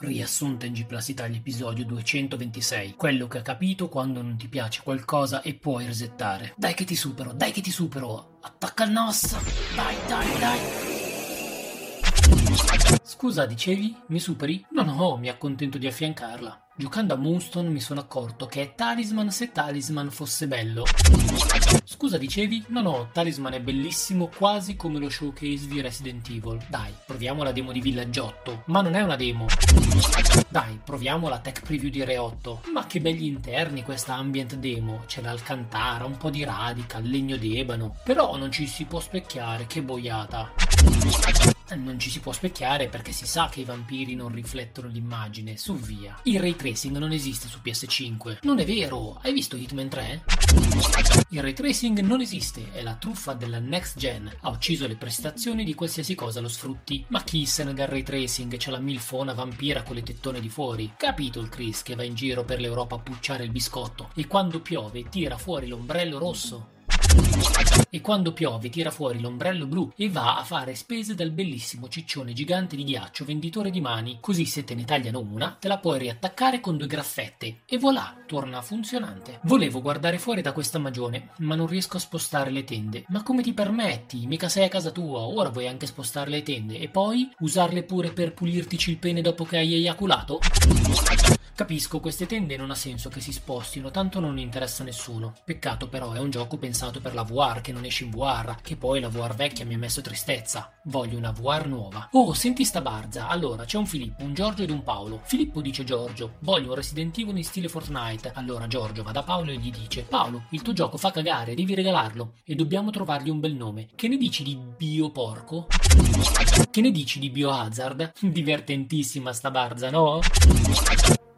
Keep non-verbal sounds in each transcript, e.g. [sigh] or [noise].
Riassunto in G Plus Italia episodio 226. Quello che ha capito quando non ti piace qualcosa e puoi resettare. Dai che ti supero, dai che ti supero. Attacca il NOS. Dai, dai, dai. Scusa, dicevi? Mi superi? No, no, mi accontento di affiancarla. Giocando a Moonstone mi sono accorto che è Talisman se Talisman fosse bello. Scusa, dicevi? No, no, Talisman è bellissimo quasi come lo showcase di Resident Evil. Dai, proviamo la demo di Villaggiotto. Ma non è una demo. Dai, proviamo la tech preview di Re 8. Ma che belli interni questa ambient demo. C'è l'Alcantara, un po' di radical, legno d'ebano. Però non ci si può specchiare, che boiata. Non ci si può specchiare perché si sa che i vampiri non riflettono l'immagine, su via. Il ray tracing non esiste su PS5. Non è vero, hai visto Hitman 3? Il ray tracing non esiste, è la truffa della next gen. Ha ucciso le prestazioni di qualsiasi cosa lo sfrutti. Ma chi se ne dà il ray tracing? C'è la milfona vampira con le tettone di fuori. Capito il Chris che va in giro per l'Europa a pucciare il biscotto e quando piove tira fuori l'ombrello rosso? E quando piove tira fuori l'ombrello blu e va a fare spese dal bellissimo ciccione gigante di ghiaccio venditore di mani, così se te ne tagliano una te la puoi riattaccare con due graffette e voilà, torna funzionante. Volevo guardare fuori da questa magione, ma non riesco a spostare le tende. Ma come ti permetti? Mica sei a casa tua, ora vuoi anche spostare le tende e poi usarle pure per pulirtici il pene dopo che hai eiaculato? Capisco, queste tende non ha senso che si spostino, tanto non interessa a nessuno. Peccato però, è un gioco pensato per la VR, che non esce in VR, che poi la VR vecchia mi ha messo tristezza. Voglio una VR nuova. Oh, senti sta barza. Allora, c'è un Filippo, un Giorgio ed un Paolo. Filippo dice Giorgio, voglio un Resident Evil in stile Fortnite. Allora Giorgio va da Paolo e gli dice, Paolo, il tuo gioco fa cagare, devi regalarlo. E dobbiamo trovargli un bel nome. Che ne dici di Bioporco? Che ne dici di Biohazard? [laughs] Divertentissima sta barza, no?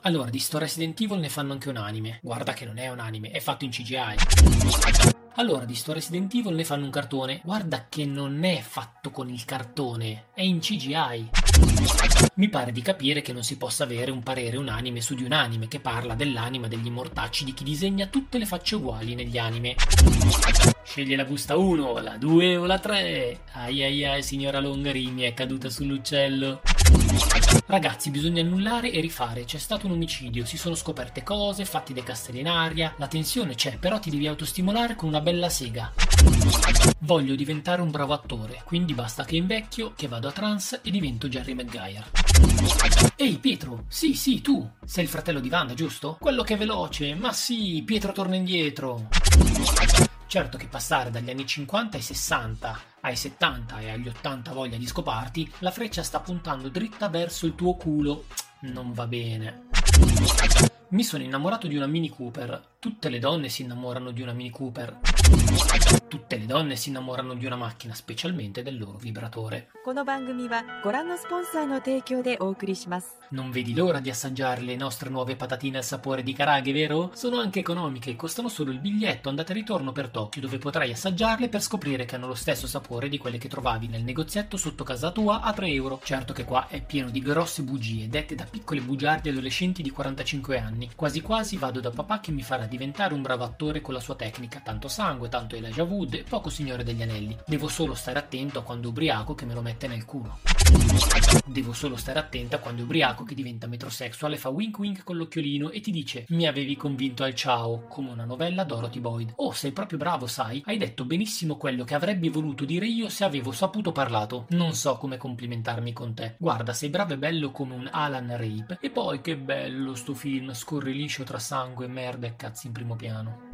Allora, di sto Resident Evil ne fanno anche un anime. Guarda che non è un anime, è fatto in CGI. Allora, di sto Resident Evil ne fanno un cartone. Guarda che non è fatto con il cartone, è in CGI. Mi pare di capire che non si possa avere un parere unanime su di un anime che parla dell'anima degli mortacci di chi disegna tutte le facce uguali negli anime. Sceglie la busta 1, la 2 o la 3. Ai ai ai, signora Longari, mi è caduta sull'uccello. Ragazzi, bisogna annullare e rifare. C'è stato un omicidio, si sono scoperte cose, fatti dei castelli in aria. La tensione c'è, però ti devi autostimolare con una bella sega. Voglio diventare un bravo attore, quindi basta che invecchio, che vado a trans e divento Jerry Maguire. Ehi Pietro, sì sì tu, sei il fratello di Wanda, giusto? Quello che è veloce, ma sì, Pietro torna indietro. Certo che passare dagli anni 50 ai 60 ai 70 e agli 80 voglia di scoparti, la freccia sta puntando dritta verso il tuo culo. Non va bene. Mi sono innamorato di una Mini Cooper. Tutte le donne si innamorano di una Mini Cooper. Tutte le donne si innamorano di una macchina, specialmente del loro vibratore. Non vedi l'ora di assaggiare le nostre nuove patatine al sapore di karage, vero? Sono anche economiche e costano solo il biglietto andata e ritorno per Tokyo, dove potrai assaggiarle per scoprire che hanno lo stesso sapore di quelle che trovavi nel negozietto sotto casa tua a 3 euro. Certo che qua è pieno di grosse bugie, dette da piccole bugiardi adolescenti di 45 anni Quasi quasi vado da papà che mi farà diventare un bravo attore con la sua tecnica, tanto sangue, tanto Elijah Wood e poco Signore degli Anelli. Devo solo stare attento a quando ubriaco che me lo mette nel culo. Devo solo stare attenta quando ubriaco che diventa metrosexual e fa wink wink con l'occhiolino e ti dice mi avevi convinto al ciao, come una novella Dorothy Boyd. Oh, sei proprio bravo, sai? Hai detto benissimo quello che avrei voluto dire io se avevo saputo parlato. Non so come complimentarmi con te. Guarda, sei bravo e bello come un Alan Rape. E poi che bello sto film, scorre liscio tra sangue, merda e cazzi in primo piano.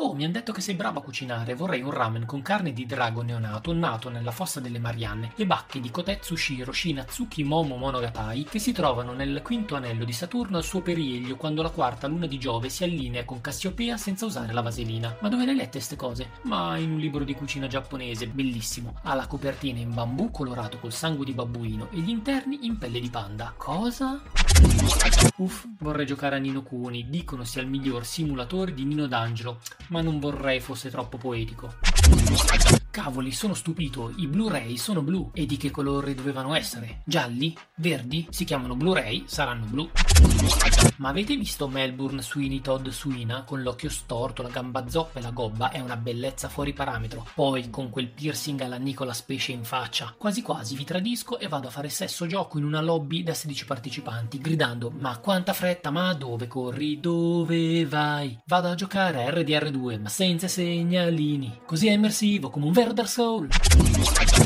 Oh, mi hanno detto che sei bravo a cucinare. Vorrei un ramen con carne di drago neonato nato nella fossa delle Marianne e bacche di Kotetsu Shiro Shinatsuki Momo Monogatari che si trovano nel quinto anello di Saturno al suo perielio quando la quarta luna di Giove si allinea con Cassiopea senza usare la vaselina. Ma dove le hai lette ste cose? Ma in un libro di cucina giapponese, bellissimo. Ha la copertina in bambù colorato col sangue di babbuino e gli interni in pelle di panda. Cosa? Uff, vorrei giocare a Nino Kuni. Dicono sia il miglior simulatore di Nino D'Angelo, ma non vorrei fosse troppo poetico. Cavoli, sono stupito. I Blu-ray sono blu. E di che colore dovevano essere? Gialli? Verdi? Si chiamano Blu-ray, saranno blu. Ma avete visto Melbourne Sweeney Todd Suina con l'occhio storto, la gamba zoppa e la gobba? È una bellezza fuori parametro. Poi con quel piercing alla Nicolas Pesce in faccia. Quasi quasi vi tradisco e vado a fare sesso gioco in una lobby da 16 partecipanti, gridando: Ma quanta fretta, ma dove corri? Dove vai? Vado a giocare a RDR2, ma senza segnalini. Così è immersivo come un vero derde persoon.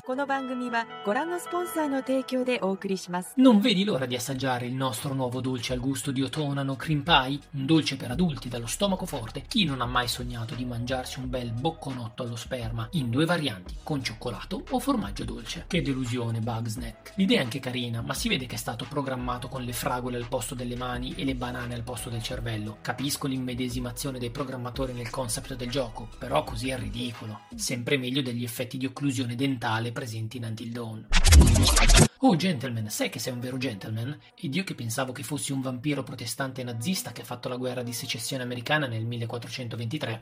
この番組はご覧のスポンサーの提供でお送りします Non vedi l'ora di assaggiare il nostro nuovo dolce al gusto di Otonano Cream Pie? Un dolce per adulti dallo stomaco forte. Chi non ha mai sognato di mangiarsi un bel bocconotto allo sperma in due varianti, con cioccolato o formaggio dolce? Che delusione, Bugsnack. L'idea è anche carina, ma si vede che è stato programmato con le fragole al posto delle mani e le banane al posto del cervello. Capisco l'immedesimazione dei programmatori nel concept del gioco, però così è ridicolo. Sempre meglio degli effetti di occlusione dentale presenti in Until Dawn. Oh gentleman, sai che sei un vero gentleman? Ed io che pensavo che fossi un vampiro protestante nazista che ha fatto la guerra di secessione americana nel 1423.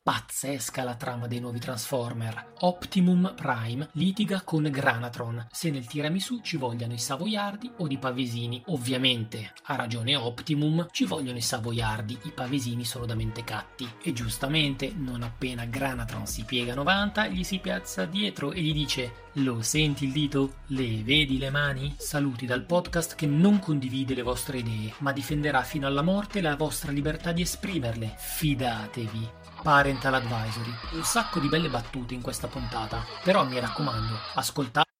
Pazzesca la trama dei nuovi Transformer. Optimum Prime litiga con Granatron se nel tiramisù ci vogliano i savoiardi o i pavesini. Ovviamente, ha ragione Optimum, ci vogliono i savoiardi, i pavesini sono da mentecatti. E giustamente, non appena Granatron si piega 90, gli si piazza dietro gli dice lo senti il dito? Le vedi le mani? Saluti dal podcast che non condivide le vostre idee, ma difenderà fino alla morte la vostra libertà di esprimerle. Fidatevi. Parental Advisory. Un sacco di belle battute in questa puntata, però mi raccomando, ascoltate